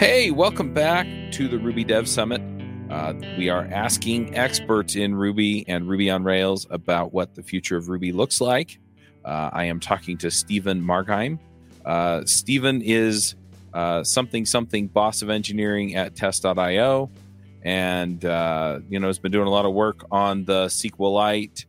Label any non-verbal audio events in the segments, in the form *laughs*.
Hey, welcome back to the Ruby Dev Summit. Uh, we are asking experts in Ruby and Ruby on Rails about what the future of Ruby looks like. Uh, I am talking to Stephen Margheim. Uh, Stephen is uh, something something boss of engineering at Test.io, and uh, you know has been doing a lot of work on the SQLite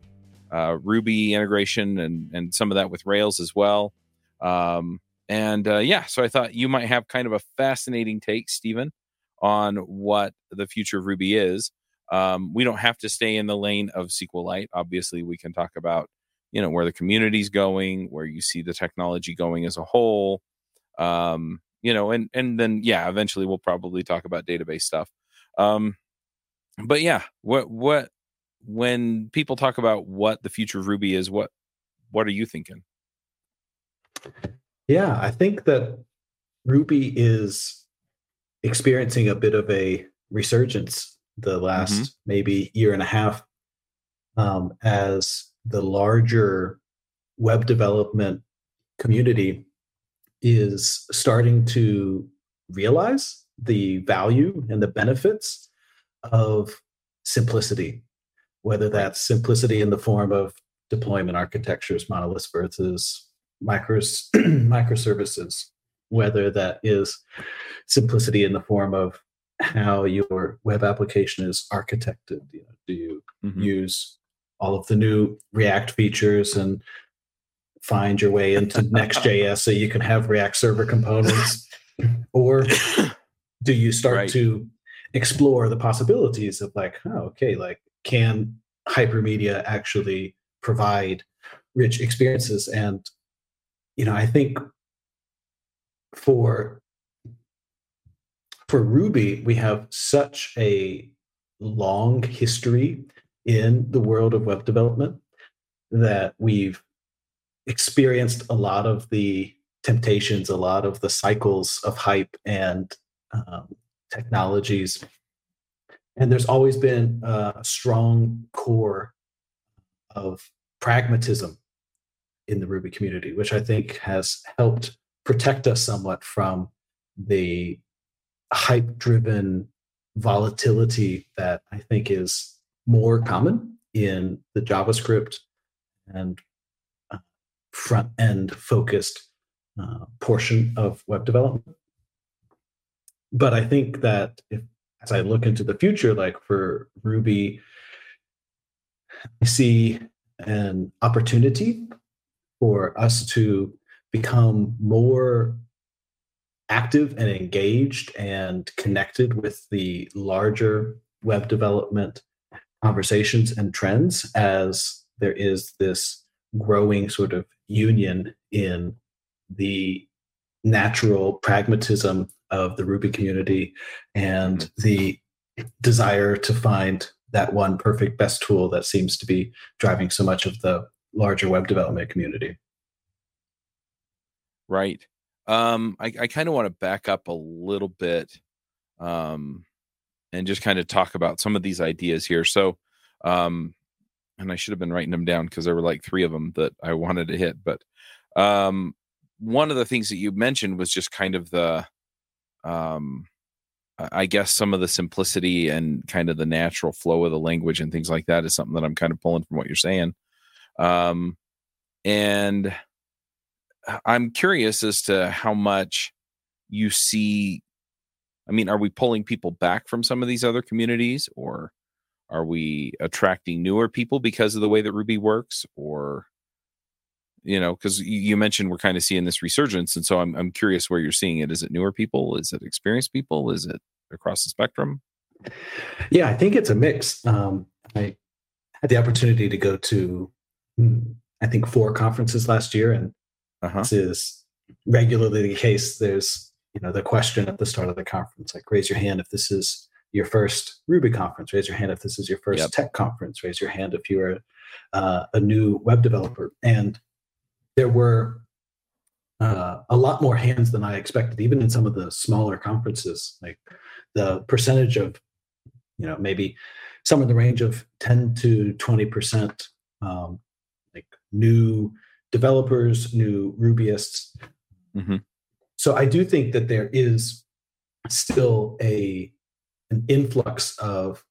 uh, Ruby integration and and some of that with Rails as well. Um, and uh, yeah, so I thought you might have kind of a fascinating take, Stephen, on what the future of Ruby is. Um, we don't have to stay in the lane of SQLite. Obviously, we can talk about you know where the community's going, where you see the technology going as a whole. Um, you know, and and then yeah, eventually we'll probably talk about database stuff. Um, but yeah, what what when people talk about what the future of Ruby is, what what are you thinking? Yeah, I think that Ruby is experiencing a bit of a resurgence the last mm-hmm. maybe year and a half um, as the larger web development community is starting to realize the value and the benefits of simplicity, whether that's simplicity in the form of deployment architectures, monoliths versus micros, *clears throat* microservices, whether that is simplicity in the form of how your web application is architected. You know, do you mm-hmm. use all of the new React features and find your way into Next.js so you can have React server components? *laughs* or do you start right. to explore the possibilities of like, oh, okay, like can hypermedia actually provide rich experiences and you know, I think for for Ruby, we have such a long history in the world of web development that we've experienced a lot of the temptations, a lot of the cycles of hype and um, technologies. And there's always been a strong core of pragmatism in the Ruby community, which I think has helped protect us somewhat from the hype driven volatility that I think is more common in the JavaScript and uh, front end focused uh, portion of web development. But I think that if, as I look into the future, like for Ruby, I see an opportunity for us to become more active and engaged and connected with the larger web development conversations and trends as there is this growing sort of union in the natural pragmatism of the Ruby community and the desire to find that one perfect best tool that seems to be driving so much of the larger web development community. Right. Um, I, I kind of want to back up a little bit um, and just kind of talk about some of these ideas here. So, um, and I should have been writing them down because there were like three of them that I wanted to hit. But um, one of the things that you mentioned was just kind of the, um, I guess some of the simplicity and kind of the natural flow of the language and things like that is something that I'm kind of pulling from what you're saying. Um, and I'm curious as to how much you see. I mean, are we pulling people back from some of these other communities, or are we attracting newer people because of the way that Ruby works, or you know, because you mentioned we're kind of seeing this resurgence, and so I'm I'm curious where you're seeing it. Is it newer people? Is it experienced people? Is it across the spectrum? Yeah, I think it's a mix. Um, I had the opportunity to go to I think four conferences last year, and uh-huh. this is regularly the case. There's you know the question at the start of the conference, like raise your hand if this is your first Ruby conference. Raise your hand if this is your first yep. tech conference. Raise your hand if you're uh, a new web developer. And there were uh, a lot more hands than I expected, even in some of the smaller conferences. Like the percentage of, you know, maybe some in the range of 10 to 20 percent um, new developers, new Rubyists. Mm-hmm. So I do think that there is still a an influx of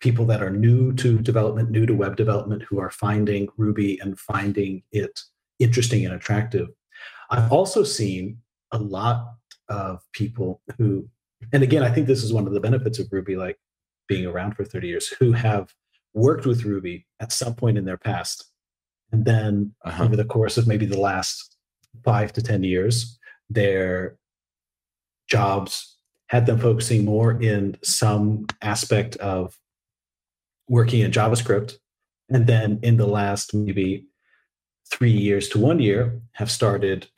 people that are new to development, new to web development, who are finding Ruby and finding it interesting and attractive. I've also seen a lot of people who, and again, I think this is one of the benefits of Ruby, like being around for 30 years, who have worked with Ruby at some point in their past. And then uh-huh. over the course of maybe the last five to 10 years, their jobs had them focusing more in some aspect of working in JavaScript. And then in the last maybe three years to one year, have started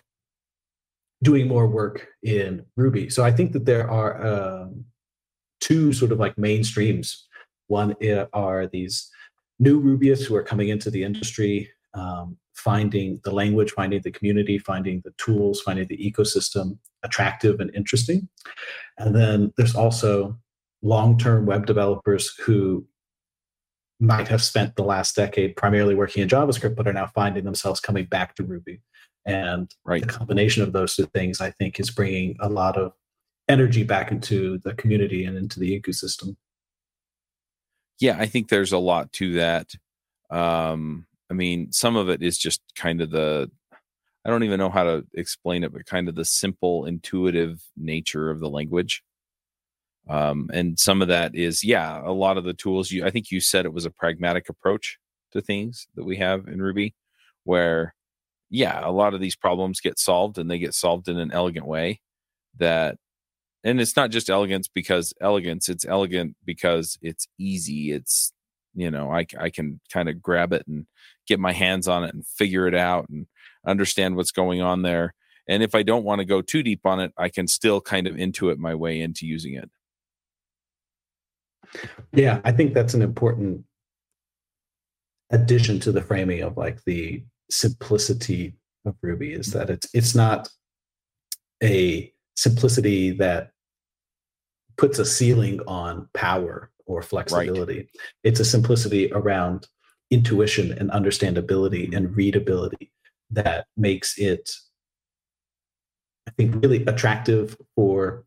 doing more work in Ruby. So I think that there are um, two sort of like mainstreams. One are these new Rubyists who are coming into the industry, um, finding the language, finding the community, finding the tools, finding the ecosystem attractive and interesting. And then there's also long term web developers who might have spent the last decade primarily working in JavaScript, but are now finding themselves coming back to Ruby. And right. the combination of those two things, I think, is bringing a lot of energy back into the community and into the ecosystem. Yeah, I think there's a lot to that. Um, I mean, some of it is just kind of the, I don't even know how to explain it, but kind of the simple, intuitive nature of the language. Um, and some of that is, yeah, a lot of the tools you, I think you said it was a pragmatic approach to things that we have in Ruby, where yeah, a lot of these problems get solved and they get solved in an elegant way that and it's not just elegance because elegance it's elegant because it's easy it's you know i, I can kind of grab it and get my hands on it and figure it out and understand what's going on there and if i don't want to go too deep on it i can still kind of intuit my way into using it. Yeah i think that's an important addition to the framing of like the simplicity of Ruby is that it's it's not a simplicity that puts a ceiling on power or flexibility. Right. It's a simplicity around intuition and understandability and readability that makes it I think really attractive for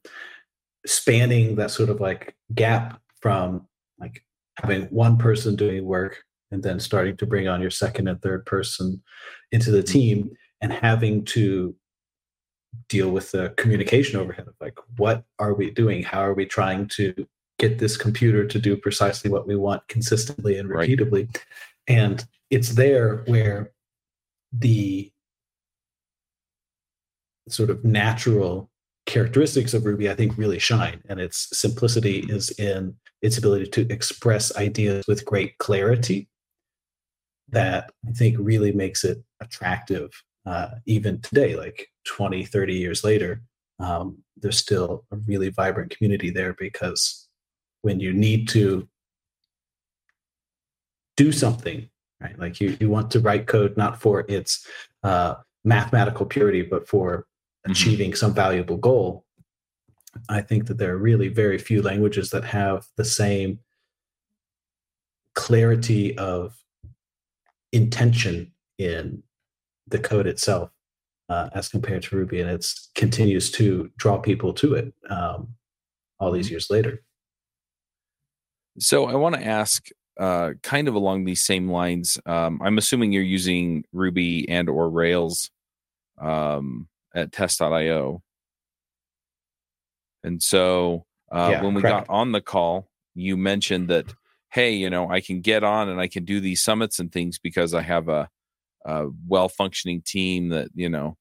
spanning that sort of like gap from like having one person doing work and then starting to bring on your second and third person into the mm-hmm. team and having to deal with the communication overhead of like what are we doing how are we trying to get this computer to do precisely what we want consistently and repeatedly right. and it's there where the sort of natural characteristics of ruby i think really shine and its simplicity is in its ability to express ideas with great clarity that I think really makes it attractive uh, even today, like 20, 30 years later. Um, there's still a really vibrant community there because when you need to do something, right? Like you, you want to write code not for its uh, mathematical purity, but for mm-hmm. achieving some valuable goal. I think that there are really very few languages that have the same clarity of intention in the code itself uh, as compared to Ruby, and it continues to draw people to it um, all these mm-hmm. years later. So I want to ask, uh, kind of along these same lines. Um, I'm assuming you're using Ruby and or Rails um, at Test.io, and so uh, yeah, when we correct. got on the call, you mentioned that hey, you know, I can get on and I can do these summits and things because I have a, a well functioning team that, you know,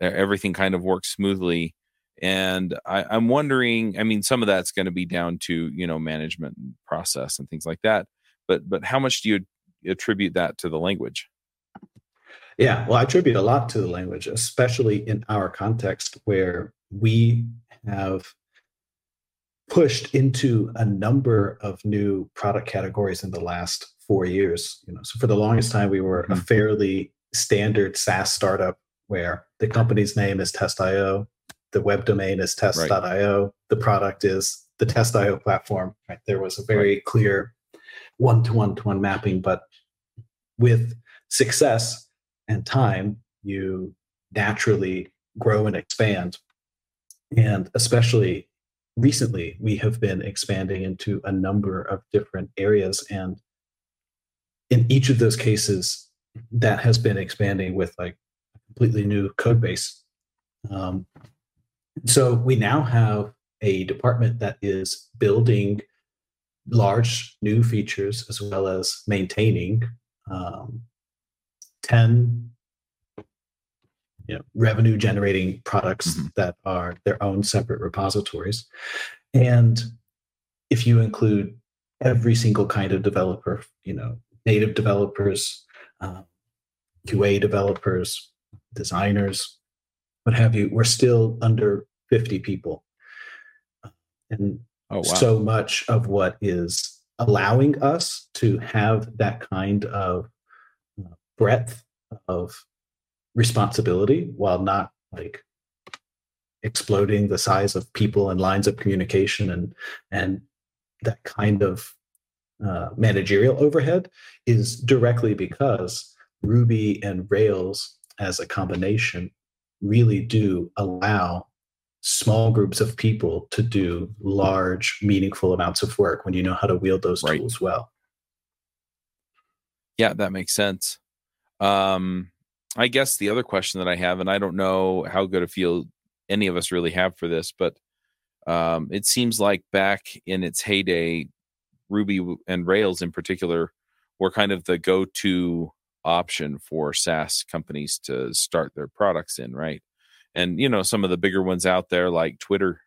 everything kind of works smoothly. And I, I'm wondering, I mean, some of that's going to be down to, you know, management process and things like that. But but how much do you attribute that to the language? Yeah, well, I attribute a lot to the language, especially in our context where we have pushed into a number of new product categories in the last four years. You know, so for the longest time, we were mm-hmm. a fairly standard SaaS startup where the company's name is Test.io, the web domain is test.io, right. the product is the Test.io platform. Right? There was a very right. clear one-to-one to one mapping, but with success and time, you naturally grow and expand. And especially recently we have been expanding into a number of different areas and in each of those cases that has been expanding with like a completely new code base um, so we now have a department that is building large new features as well as maintaining um, 10 you know, revenue generating products mm-hmm. that are their own separate repositories. And if you include every single kind of developer, you know, native developers, um, QA developers, designers, what have you, we're still under 50 people. And oh, wow. so much of what is allowing us to have that kind of uh, breadth of responsibility while not like exploding the size of people and lines of communication and and that kind of uh, managerial overhead is directly because Ruby and Rails as a combination really do allow small groups of people to do large, meaningful amounts of work when you know how to wield those right. tools well. Yeah, that makes sense. Um, I guess the other question that I have, and I don't know how good a feel any of us really have for this, but um, it seems like back in its heyday, Ruby and Rails in particular were kind of the go to option for SaaS companies to start their products in, right? And, you know, some of the bigger ones out there like Twitter,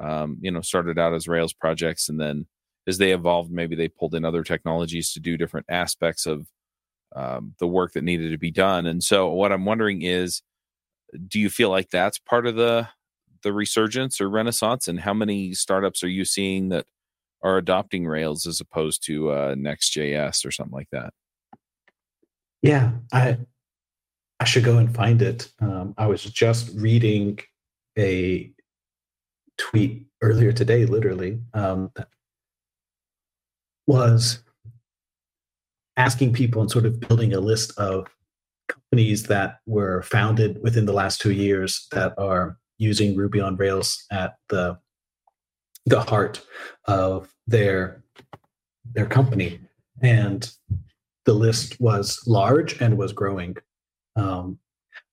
um, you know, started out as Rails projects and then as they evolved, maybe they pulled in other technologies to do different aspects of um, the work that needed to be done. And so, what I'm wondering is, do you feel like that's part of the the resurgence or renaissance? And how many startups are you seeing that are adopting Rails as opposed to uh, Next.js or something like that? Yeah, I I should go and find it. Um, I was just reading a tweet earlier today, literally, um, that was asking people and sort of building a list of companies that were founded within the last two years that are using Ruby on Rails at the the heart of their their company, and the list was large and was growing. Um,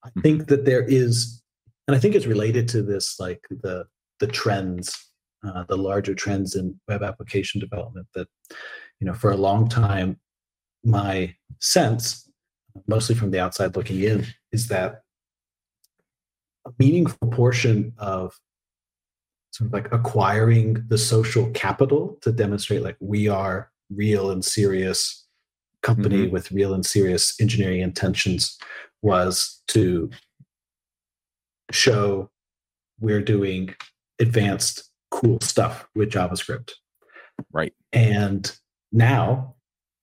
I hmm. think that there is, and I think it's related to this, like the the trends, uh, the larger trends in web application development. That you know, for a long time, my sense, mostly from the outside looking in, is that a meaningful portion of sort of like acquiring the social capital to demonstrate like we are real and serious company mm-hmm. with real and serious engineering intentions was to show we're doing advanced cool stuff with javascript right and now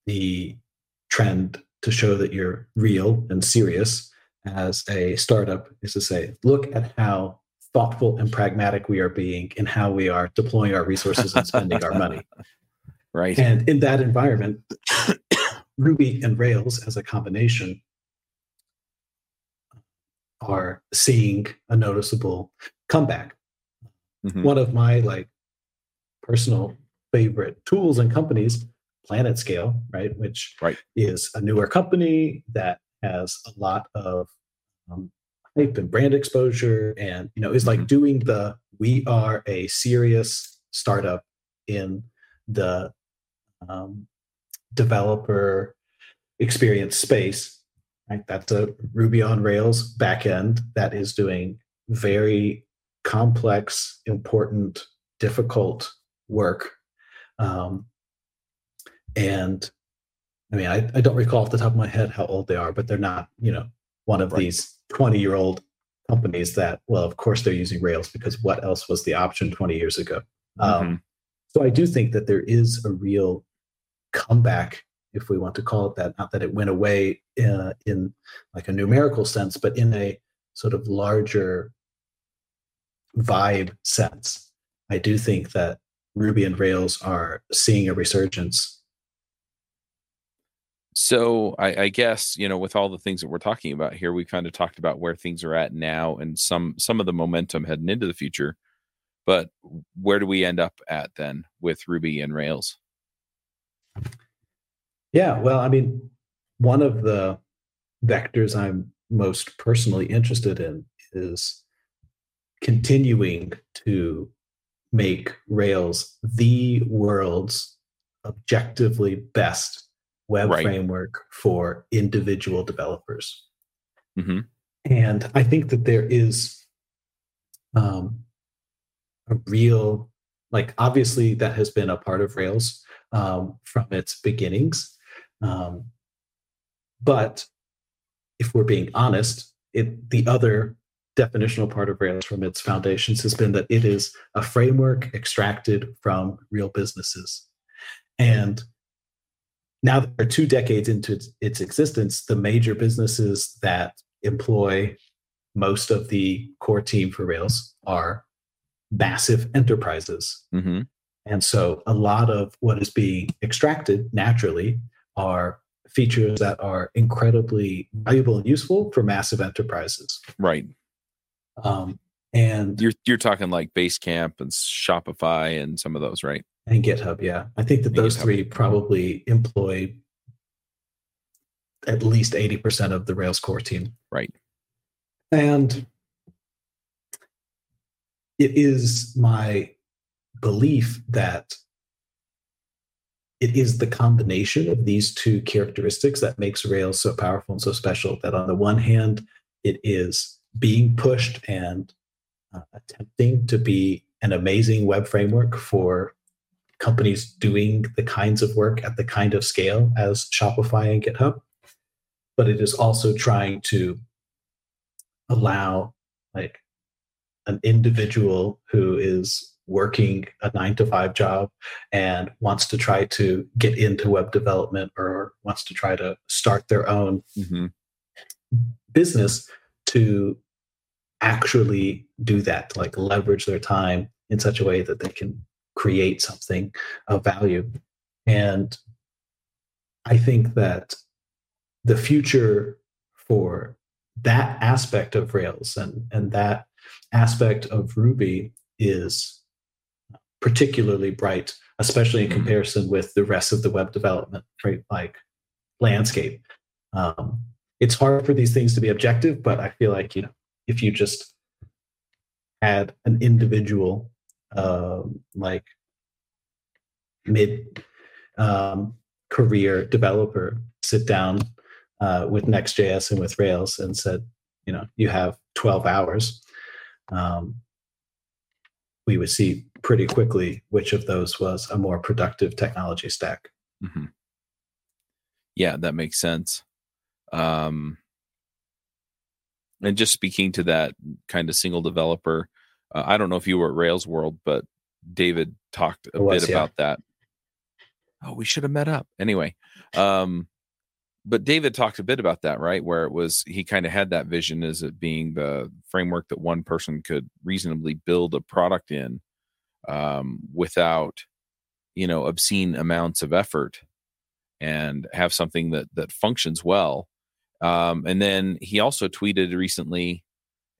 the trend to show that you're real and serious as a startup is to say, look at how thoughtful and pragmatic we are being in how we are deploying our resources and spending our money. *laughs* Right. And in that environment, *coughs* Ruby and Rails as a combination are seeing a noticeable comeback. Mm-hmm. One of my like personal favorite tools and companies PlanetScale, right, which right. is a newer company that has a lot of um, hype and brand exposure, and you know is like mm-hmm. doing the we are a serious startup in the um, developer experience space. Right, that's a Ruby on Rails backend that is doing very complex, important, difficult work um, and I mean, I, I don't recall off the top of my head how old they are, but they're not, you know, one of right. these 20 year old companies that, well, of course they're using Rails because what else was the option 20 years ago? Um, mm-hmm. Um, so I do think that there is a real comeback, if we want to call it that. Not that it went away uh, in like a numerical sense, but in a sort of larger vibe sense. I do think that Ruby and Rails are seeing a resurgence so I, I, guess you know with all the things that we're talking about here we kind of talked about where things are at now and some some of the momentum heading into the future But where do we end up at then with Ruby and Rails? Yeah, well, I mean, one of the vectors I'm most personally interested in is continuing to make Rails the world's objectively best web right. framework for individual developers. Mm-hmm. And I think that there is um, a real, like, obviously, that has been a part of Rails um, from its beginnings. Um, but if we're being honest, it the other definitional part of Rails from its foundations has been that it is a framework extracted from real businesses. And now that we're two decades into its, its existence, the major businesses that employ most of the core team for Rails are massive enterprises. Mm-hmm. And so a lot of what is being extracted naturally are features that are incredibly valuable and useful for massive enterprises. Right. Um, and you're you're talking like Basecamp and Shopify and some of those, right? And GitHub, yeah. I think that and those GitHub. three probably employ at least 80% of the Rails core team. Right. And it is my belief that it is the combination of these two characteristics that makes Rails so powerful and so special. That on the one hand, it is being pushed and uh, attempting to be an amazing web framework for companies doing the kinds of work at the kind of scale as Shopify and GitHub. But it is also trying to allow like an individual who is working a nine to five job and wants to try to get into web development or wants to try to start their own mm-hmm. business to actually do that, to like leverage their time in such a way that they can create something of value. And I think that the future for that aspect of Rails and, and that aspect of Ruby is particularly bright, especially in mm-hmm. comparison with the rest of the web development right, like landscape. Um, it's hard for these things to be objective, but I feel like you know if you just had an individual um, like mid um, career developer sit down uh, with Next.js and with Rails and said, you know, you have 12 hours. Um, we would see pretty quickly which of those was a more productive technology stack. Mm-hmm. Yeah, that makes sense. Um, and just speaking to that kind of single developer, uh, I don't know if you were at Rails World, but David talked a was, bit yeah. about that. Oh, we should have met up anyway. Um, but David talked a bit about that, right? Where it was he kind of had that vision as it being the framework that one person could reasonably build a product in um, without, you know, obscene amounts of effort and have something that that functions well. Um, and then he also tweeted recently,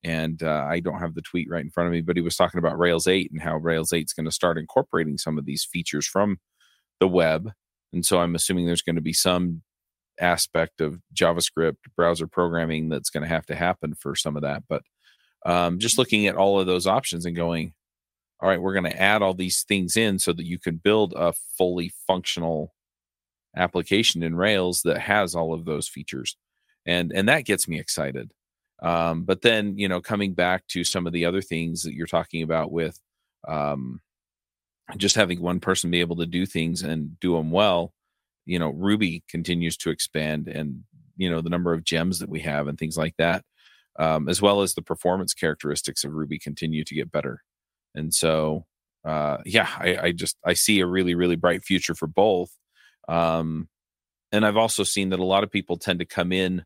and uh, I don't have the tweet right in front of me, but he was talking about Rails 8 and how Rails 8 is going to start incorporating some of these features from the web. And so I'm assuming there's going to be some aspect of JavaScript browser programming that's going to have to happen for some of that. But um, just looking at all of those options and going, all right, we're going to add all these things in so that you can build a fully functional application in Rails that has all of those features, and and that gets me excited. Um, but then you know, coming back to some of the other things that you're talking about with um, just having one person be able to do things and do them well you know ruby continues to expand and you know the number of gems that we have and things like that um, as well as the performance characteristics of ruby continue to get better and so uh, yeah I, I, just i see a really really bright future for both um, and i've also seen that a lot of people tend to come in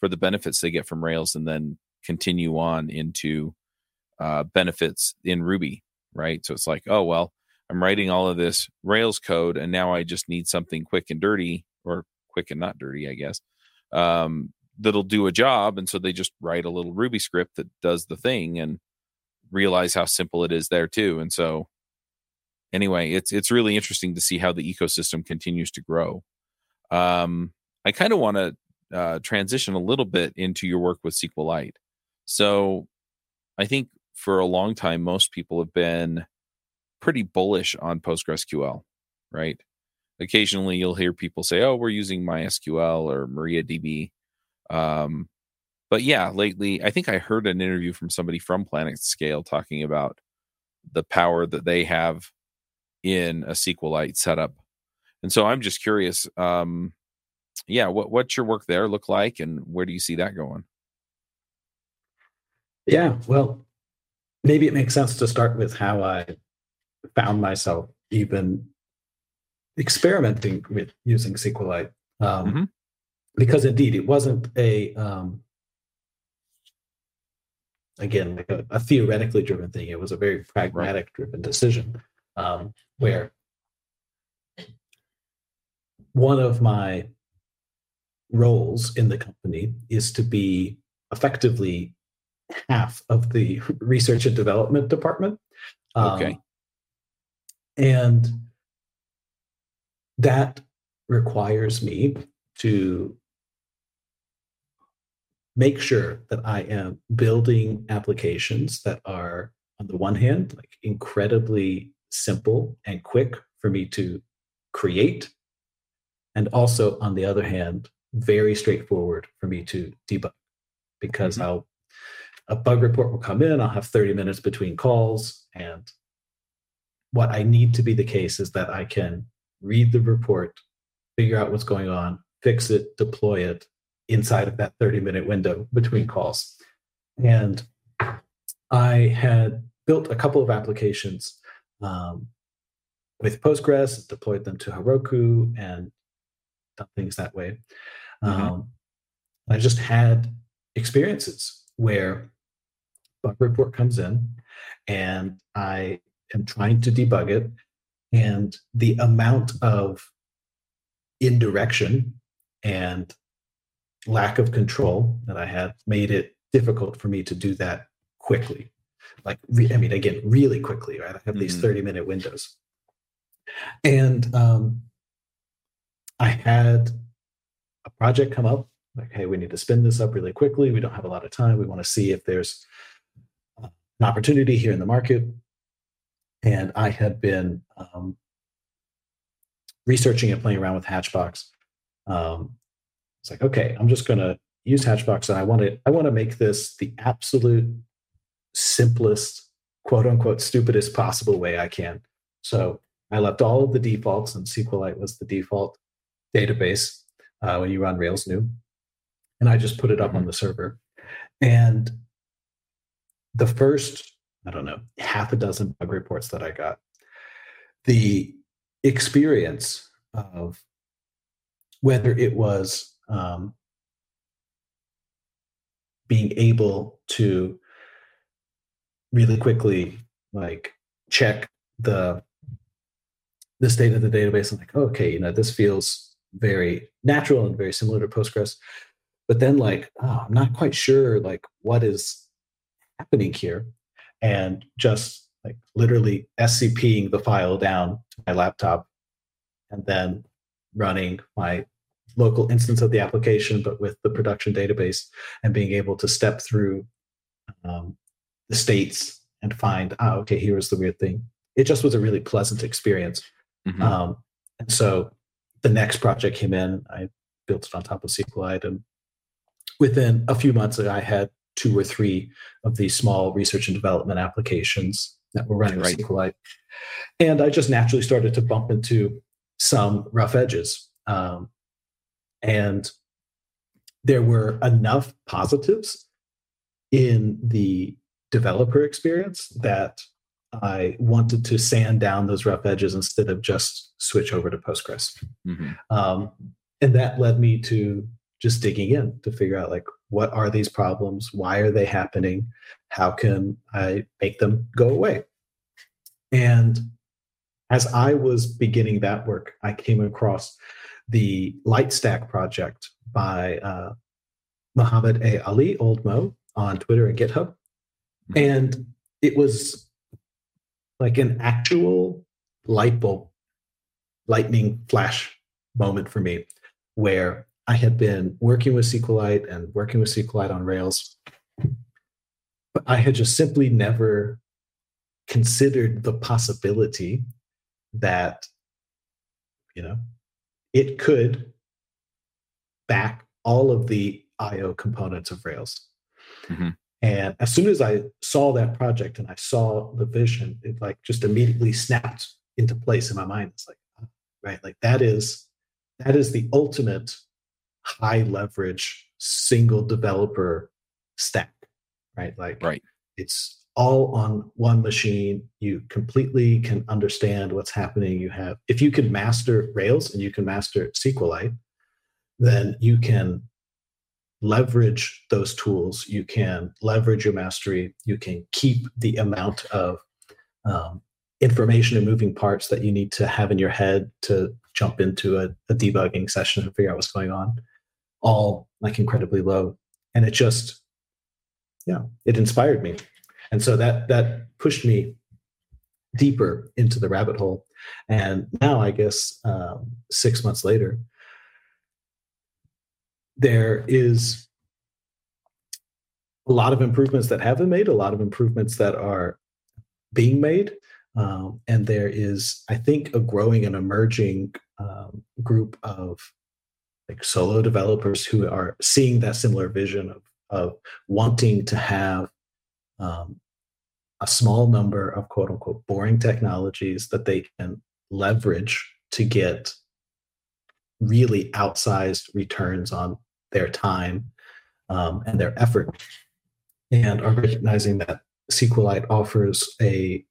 for the benefits they get from rails and then continue on into uh, benefits in ruby right so it's like oh well I'm writing all of this Rails code, and now I just need something quick and dirty, or quick and not dirty, I guess, um, that'll do a job. And so they just write a little Ruby script that does the thing, and realize how simple it is there too. And so, anyway, it's it's really interesting to see how the ecosystem continues to grow. Um, I kind of want to uh, transition a little bit into your work with SQLite. So, I think for a long time, most people have been pretty bullish on PostgreSQL, right? Occasionally, you'll hear people say, "Oh, we're using MySQL or MariaDB." Um, but yeah, lately, I think I heard an interview from somebody from PlanetScale talking about the power that they have in a SQLite setup. And so I'm just curious, um, yeah, what what's your work there look like, and where do you see that going? Yeah, well, maybe it makes sense to start with how I found myself even experimenting with using SQLite. Um, mm-hmm. Because indeed, it wasn't a, um, again, like a, a, theoretically driven thing. It was a very pragmatic right. driven decision um, where one of my roles in the company is to be effectively half of the *laughs* research and development department. Okay. Um, and that requires me to make sure that I am building applications that are, on the one hand, like incredibly simple and quick for me to create. And also, on the other hand, very straightforward for me to debug because mm-hmm. I'll a bug report will come in, I'll have 30 minutes between calls, and what I need to be the case is that I can read the report, figure out what's going on, fix it, deploy it inside of that 30 minute window between calls. And I had built a couple of applications um, with Postgres, deployed them to Heroku, and done things that way. Mm-hmm. Um, I just had experiences where bug report comes in and I am trying to debug it. And the amount of indirection and lack of control that I had made it difficult for me to do that quickly. Like, I mean, again, really quickly, right? I have these mm-hmm. 30 minute windows. And um, I had a project come up like, hey, we need to spin this up really quickly. We don't have a lot of time. We want to see if there's uh, an opportunity here in the market and I had been um, researching and playing around with Hatchbox. Um, it's like, okay, I'm just going to use Hatchbox, and I want to I want to make this the absolute simplest, quote unquote, stupidest possible way I can. So I left all of the defaults, and SQLite was the default database uh, when you run Rails new, and I just put it up on mm-hmm. the server. And the first I don't know, half a dozen bug reports that I got. The experience of whether it was um, being able to really quickly like check the the state of the database and like okay you know this feels very natural and very similar to postgres. But then like oh, i'm not quite sure like what is happening here and just like literally SCPing the file down to my laptop and then running my local instance of the application, but with the production database and being able to step through um, the states and find, oh, okay, here is the weird thing. It just was a really pleasant experience. Mm-hmm. Um, and so the next project came in, I built it on top of SQLite. And within a few months, I had two or three of these small research and development applications that were running right. SQLite. And I just naturally started to bump into some rough edges. Um, and there were enough positives in the developer experience that I wanted to sand down those rough edges instead of just switch over to Postgres. Mm-hmm. Um, and that led me to just digging in to figure out like what are these problems why are they happening how can i make them go away and as i was beginning that work i came across the Litestack project by uh, muhammad a ali old mo on twitter and github mm-hmm. and it was like an actual light bulb, lightning flash moment for me where I had been working with SQLite and working with SQLite on Rails, but I had just simply never considered the possibility that, you know, it could back all of the IO components of Rails. Mm-hmm. And as soon as I saw that project and I saw the vision, it like just immediately snapped into place in my mind. It's like, right, like that is that is the ultimate high leverage single developer stack, right? Like right. it's all on one machine. You completely can understand what's happening. You have if you can master Rails and you can master SQLite, then you can leverage those tools. You can leverage your mastery. You can keep the amount of um, information and moving parts that you need to have in your head to jump into a, a debugging session and figure out what's going on, all like incredibly low. And it just, yeah, it inspired me. And so that that pushed me deeper into the rabbit hole. And now, I guess, um, six months later, there is a lot of improvements that have been made, a lot of improvements that are being made. Um, and there is, I think, a growing and emerging um, group of like solo developers who are seeing that similar vision of, of wanting to have um, a small number of quote unquote boring technologies that they can leverage to get really outsized returns on their time um, and their effort, and are recognizing that SQLite offers a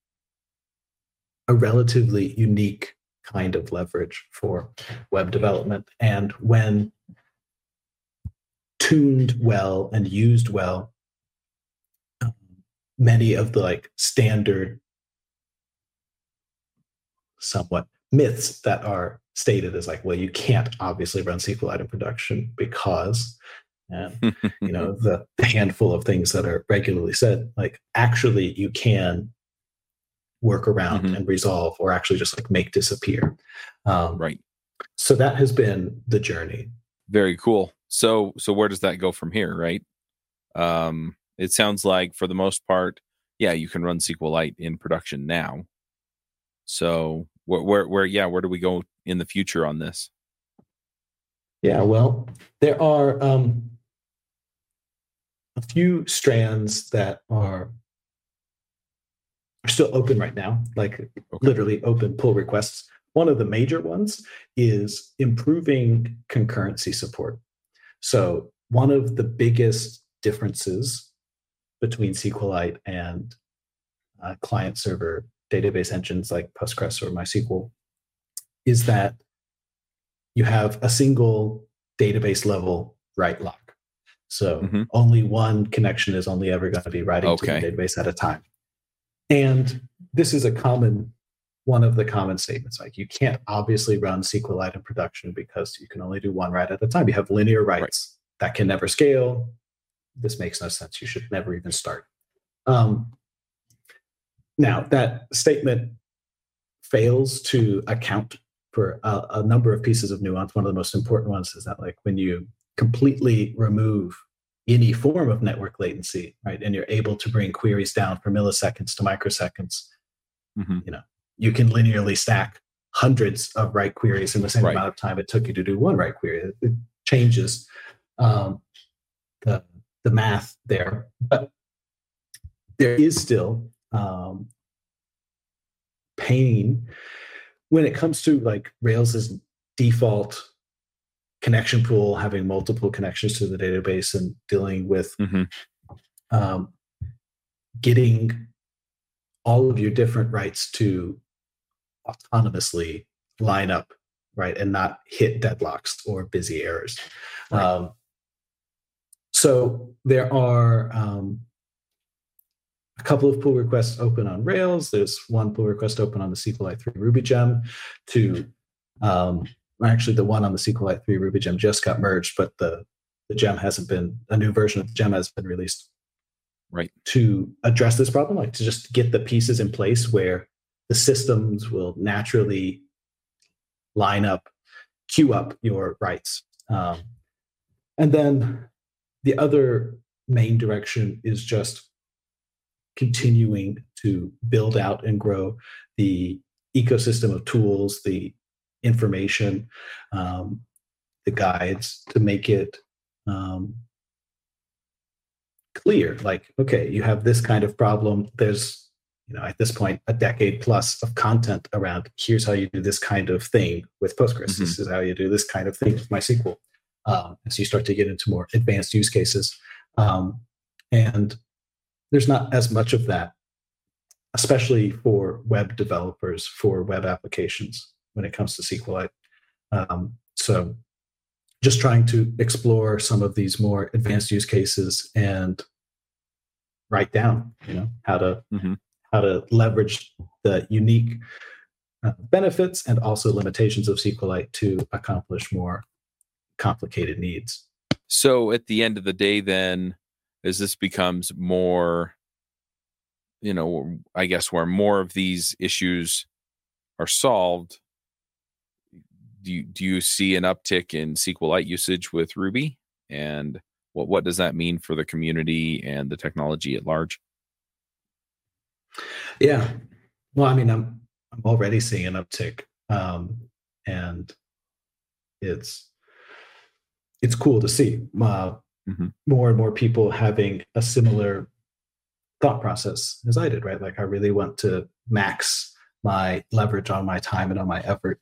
a relatively unique kind of leverage for web development. And when tuned well and used well, many of the like standard, somewhat myths that are stated as like, well, you can't obviously run SQLite in production because, and you know, *laughs* the, handful of things that are regularly said, like actually you can work around mm-hmm. and resolve or actually just like make disappear. Um, right. So that has been the journey. Very cool. So so where does that go from here, right? Um, it sounds like for the most part, yeah, you can run SQLite in production now. So where, where, where, yeah, where do we go in the future on this? Yeah, well, there are um, a few strands that are are still open right now, like okay. literally open pull requests. One of the major ones is improving concurrency support. So, one of the biggest differences between SQLite and uh, client server database engines like Postgres or MySQL is that you have a single database level write lock. So mm-hmm. only one connection is only ever going to be writing okay. to the database at a time. And this is a common one of the common statements. Like you can't obviously run SQLite in production because you can only do one write at a time. You have linear writes right. that can never scale. This makes no sense. You should never even start. Um, now, that statement fails to account for a, a, number of pieces of nuance. One of the most important ones is that, like, when you completely remove any form of network latency, right, and you're able to bring queries down from milliseconds to microseconds, mm-hmm. you know, you can linearly stack hundreds of write queries in the same right. amount of time it took you to do one write query. It, changes um, the the math there, but there is still um, pain when it comes to like Rails's default connection pool, having multiple connections to the database, and dealing with mm-hmm. um, getting all of your different writes to autonomously line up, right, and not hit deadlocks or busy errors. Right. Um, so there are um, a couple of pull requests open on Rails. There's one pull request open on the SQLite 3 Ruby gem to um, actually the one on the SQLite 3 Ruby gem just got merged, but the, the gem hasn't been, a new version of the gem has been released. right to address this problem like to just get the pieces in place where the systems will naturally line up queue up your writes um, and then the other main direction is just continuing to build out and grow the ecosystem of tools the information um, the guides to make it um, clear like okay you have this kind of problem. There's you know at this point a decade plus of content around here's how you do this kind of thing with postgres. Mm-hmm. this is how you do this kind of thing with mysql um, as you start to get into more advanced use cases um, and there's not as much of that especially for web developers for web applications when it comes to sqlite um, so just trying to explore some of these more advanced use cases and write down you know how to mm-hmm. how to leverage the unique uh, benefits and also limitations of SQLite to accomplish more complicated needs. So at the end of the day, then, as this becomes more, you know, I guess where more of these issues are solved, do you, do you see an uptick in SQLite usage with Ruby? And what what does that mean for the community and the technology at large? Yeah, well, I mean, I'm I'm already seeing an uptick, um, and it's it's cool to see uh, mm-hmm. more and more people having a similar thought process as I did. Right, like I really want to max my leverage on my time and on my effort.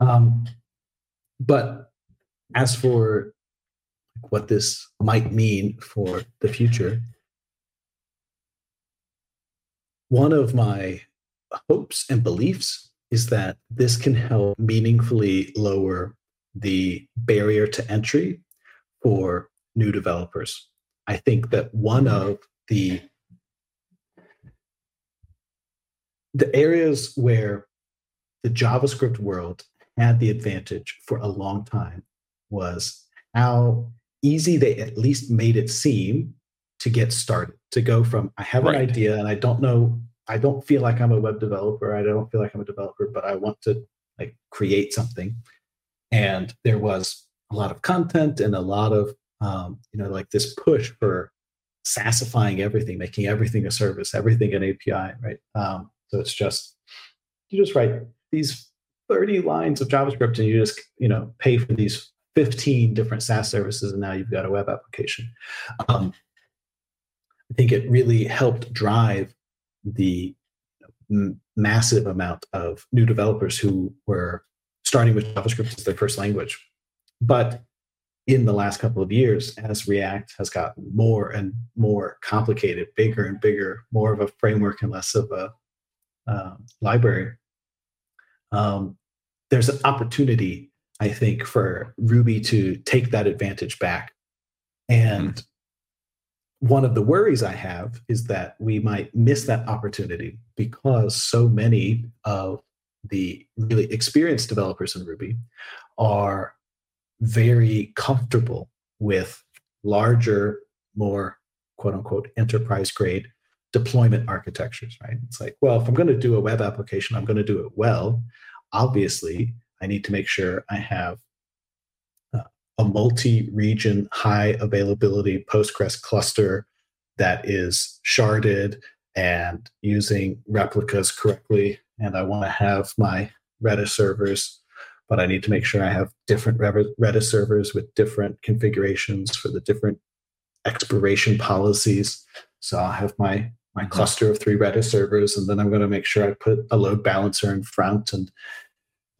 Um, but as for what this might mean for the future, one of my hopes and beliefs is that this can help meaningfully lower the barrier to entry for new developers. I think that one of the the areas where the JavaScript world had the advantage for a long time was how easy they at least made it seem to get started, to go from I have right. an idea and I don't know, I don't feel like I'm a web developer, I don't feel like I'm a developer, but I want to like create something. And there was a lot of content and a lot of um, you know like this push for SaaSifying everything, making everything a service, everything an API, right? Um, so it's just you just write these 30 lines of JavaScript and you just, you know, pay for these 15 different SaaS services and now you've got a web application. Um, I think it really helped drive the massive amount of new developers who were starting with JavaScript as their first language. But in the last couple of years, as React has gotten more and more complicated, bigger and bigger, more of a framework and less of a uh, library, um, there's an opportunity, I think, for Ruby to take that advantage back. And mm-hmm. one of the worries I have is that we might miss that opportunity because so many of the really experienced developers in Ruby are very comfortable with larger, more quote unquote enterprise grade deployment architectures, right? It's like, well, if I'm going to do a web application, I'm going to do it well obviously I need to make sure I have uh, a multi-region high availability Postgres cluster that is sharded and using replicas correctly. And I want to have my Redis servers, but I need to make sure I have different Redis servers with different configurations for the different expiration policies. So I'll have my my mm-hmm. cluster of three Redis servers, and then I'm going to make sure I put a load balancer in front and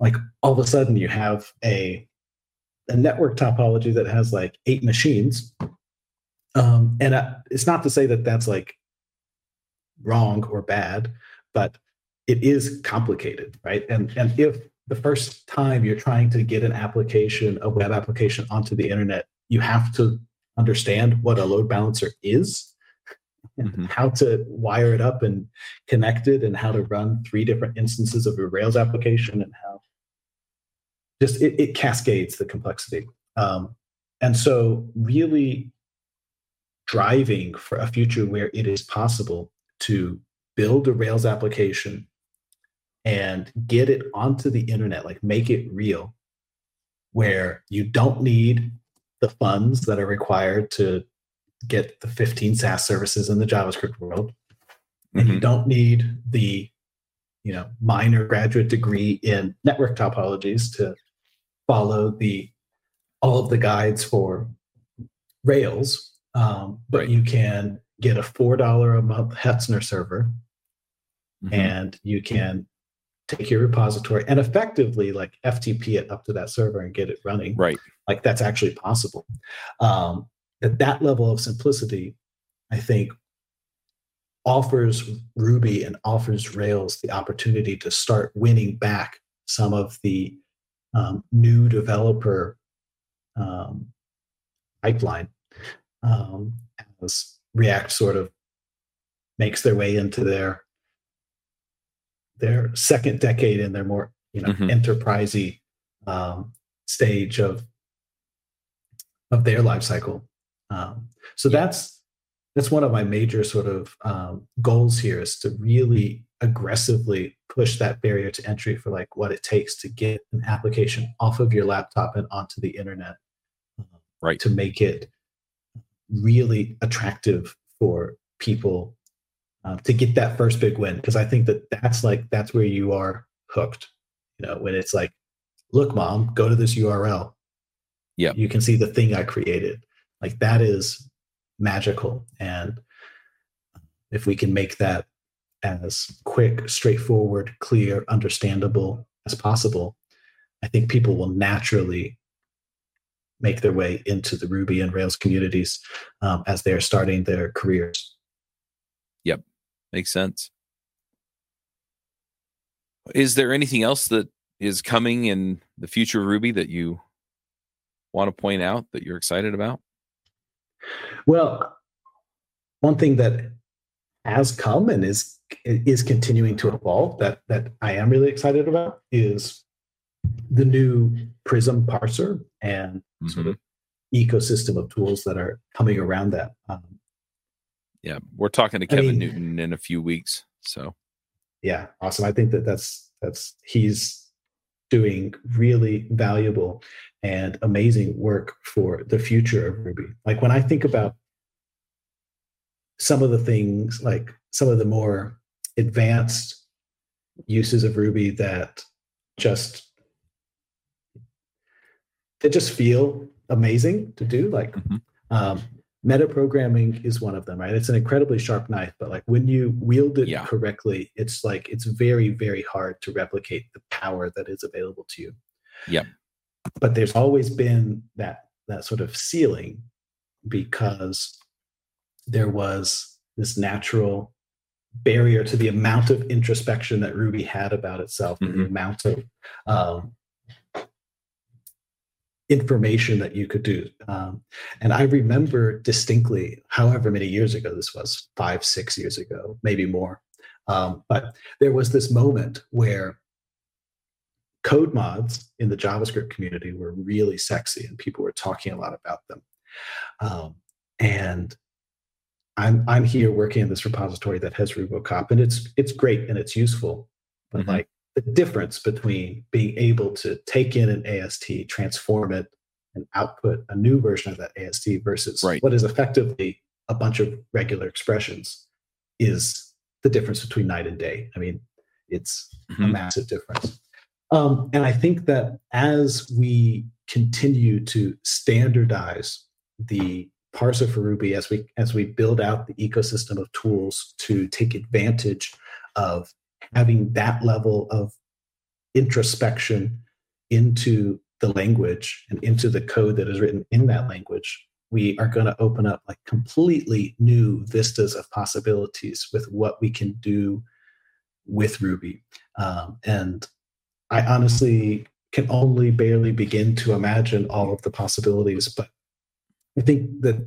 like all of a sudden you have a a network topology that has like eight machines um, and uh, it's not to say that that's like wrong or bad but it is complicated right and and if the first time you're trying to get an application a web application onto the internet you have to understand what a load balancer is mm-hmm. how to wire it up and connect it and how to run three different instances of your rails application and how just it, it cascades the complexity um, and so really driving for a future where it is possible to build a Rails application and get it onto the internet, like make it real, where you don't need the funds that are required to get the 15 SaaS services in the JavaScript world. And mm-hmm. you don't need the you know minor graduate degree in network topologies to follow the all of the guides for Rails, um, but right. you can get a four dollar a month Hetzner server, mm-hmm. and you can take your repository and effectively like FTP it up to that server and get it running. Right, like that's actually possible. Um, at that level of simplicity, I think offers Ruby and offers Rails the opportunity to start winning back some of the um, new developer um, pipeline um, as React sort of makes their way into their their second decade in their more you know mm-hmm. enterprisey um, stage of of their life cycle. Um, so yeah. that's that's one of my major sort of um, goals here is to really aggressively push that barrier to entry for like what it takes to get an application off of your laptop and onto the internet right to make it really attractive for people uh, to get that first big win because i think that that's like that's where you are hooked you know when it's like look mom go to this url yeah. You can see the thing i created. Like that is magical and if we can make that as quick straightforward clear understandable as possible i think people will naturally make their way into the Ruby and Rails communities um, as they're starting their careers. Makes sense. Is there anything else that is coming in the future of Ruby that you want to point out that you're excited about? Well, one thing that has come and is is continuing to evolve that that I am really excited about is the new Prism parser and mm-hmm. sort of ecosystem of tools that are coming around that. Um, yeah, we're talking to Kevin I mean, Newton in a few weeks. So, yeah, awesome. I think that that's that's he's doing really valuable and amazing work for the future of Ruby. Like when I think about some of the things, like some of the more advanced uses of Ruby that just that just feel amazing to do. Like mm-hmm. um, meta programming is one of them, right? It's an incredibly sharp knife, but like when you wield it yeah. correctly, it's like it's very, very hard to replicate the power that is available to you. Yeah. But there's always been that that sort of ceiling because there was this natural barrier to the amount of introspection that Ruby had about itself, mm-hmm. the amount of um, information that you could do. Um, and I remember distinctly, however many years ago this was, five, six years ago, maybe more. Um, but there was this moment where code mods in the JavaScript community were really sexy and people were talking a lot about them. Um, and I'm I'm here working in this repository that has RuboCop, and it's it's great and it's useful. But mm-hmm. like the difference between being able to take in an AST, transform it, and output a new version of that AST versus right. what is effectively a bunch of regular expressions is the difference between night and day. I mean, it's mm-hmm. a massive difference. Um, and I think that as we continue to standardize the parser for Ruby, as we as we build out the ecosystem of tools to take advantage of having that level of introspection into the language and into the code that is written in that language, we are going to open up like completely new vistas of possibilities with what we can do with Ruby. Um, and I honestly can only barely begin to imagine all of the possibilities, but I think that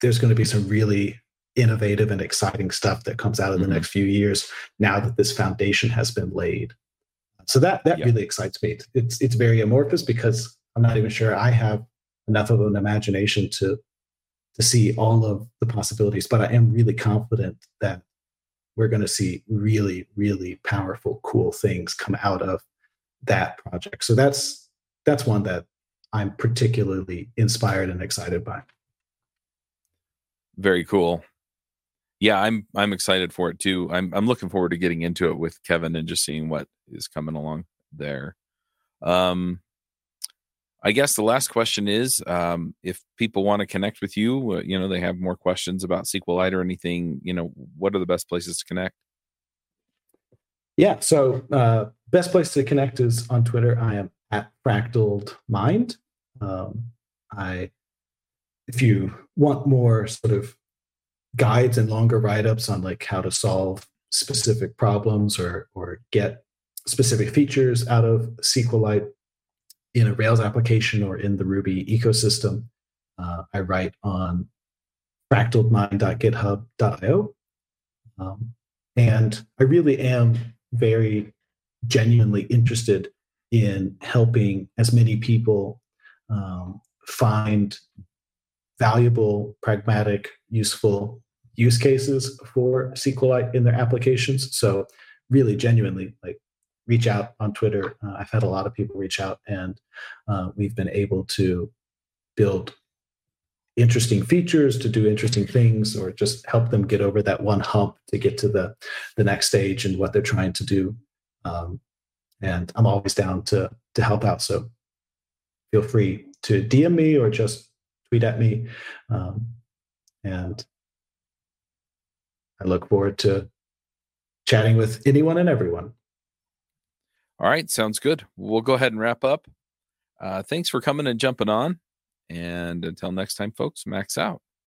there's going to be some really innovative and exciting stuff that comes out in the mm-hmm. next few years now that this foundation has been laid. So that that really excites me. It's it's very amorphous because I'm not even sure I have enough of an imagination to to see all of the possibilities. But I am really confident that we're going to see really, really powerful, cool things come out of that project. So that's that's one that I'm particularly inspired and excited by. Very cool. Yeah, I'm I'm excited for it too. I'm I'm looking forward to getting into it with Kevin and just seeing what is coming along there. Um I guess the last question is um, if people want to connect with you, uh, you know, they have more questions about SQLite or anything, you know, what are the best places to connect? Yeah. So, uh, best place to connect is on Twitter. I am at Fractaled Mind. Um, I, if you want more sort of guides and longer write ups on like how to solve specific problems or or get specific features out of SQLite, in a Rails application or in the Ruby ecosystem. Uh, I write on fractaledmind.github.io. Um, and I really am very genuinely interested in helping as many people um, find valuable, pragmatic, useful use cases for SQLite in their applications. So, really, genuinely, like reach out on Twitter. Uh, I've had a lot of people reach out, and uh, we've been able to build interesting features to do interesting things or just help them get over that one hump to get to the the next stage and what they're trying to do um, and i'm always down to to help out so feel free to dm me or just tweet at me um, and i look forward to chatting with anyone and everyone all right, sounds good. We'll go ahead and wrap up. Uh, thanks for coming and jumping on. And until next time, folks, max out.